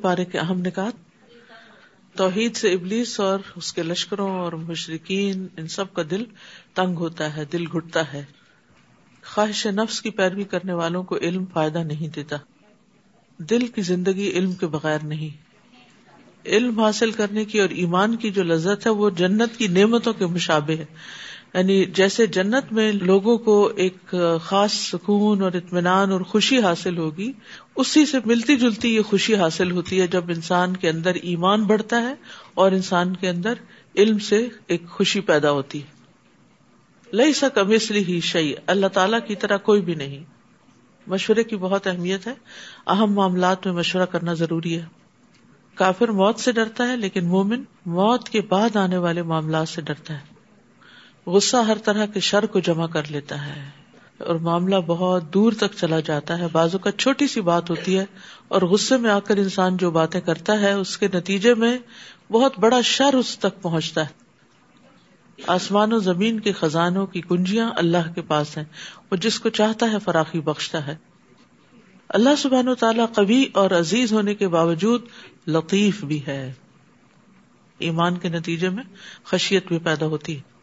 پارے کے اہم نکات، توحید سے ابلیس اور اس کے لشکروں اور مشرقین ان سب کا دل تنگ ہوتا ہے، دل گھٹتا ہے۔ خواہش نفس کی پیروی کرنے والوں کو علم فائدہ نہیں دیتا۔ دل کی زندگی علم کے بغیر نہیں۔ علم حاصل کرنے کی اور ایمان کی جو لذت ہے، وہ جنت کی نعمتوں کے مشابے ہے۔ یعنی جیسے جنت میں لوگوں کو ایک خاص سکون اور اطمینان اور خوشی حاصل ہوگی، اسی سے ملتی جلتی یہ خوشی حاصل ہوتی ہے جب انسان کے اندر ایمان بڑھتا ہے اور انسان کے اندر علم سے ایک خوشی پیدا ہوتی ہے۔ لئی سک امسلی ہی شعی اللہ تعالی کی طرح کوئی بھی نہیں۔ مشورے کی بہت اہمیت ہے۔ اہم معاملات میں مشورہ کرنا ضروری ہے۔ کافر موت سے ڈرتا ہے، لیکن مومن موت کے بعد آنے والے معاملات سے ڈرتا ہے۔ غصہ ہر طرح کے شر کو جمع کر لیتا ہے اور معاملہ بہت دور تک چلا جاتا ہے۔ بازو کا چھوٹی سی بات ہوتی ہے اور غصے میں آ کر انسان جو باتیں کرتا ہے، اس کے نتیجے میں بہت بڑا شر اس تک پہنچتا ہے۔ آسمان و زمین کے خزانوں کی کنجیاں اللہ کے پاس ہیں وہ جس کو چاہتا ہے فراخی بخشتا ہے۔ اللہ سبحان و تعالیٰ کبھی اور عزیز ہونے کے باوجود لطیف بھی ہے۔ ایمان کے نتیجے میں خشیت بھی پیدا ہوتی ہے۔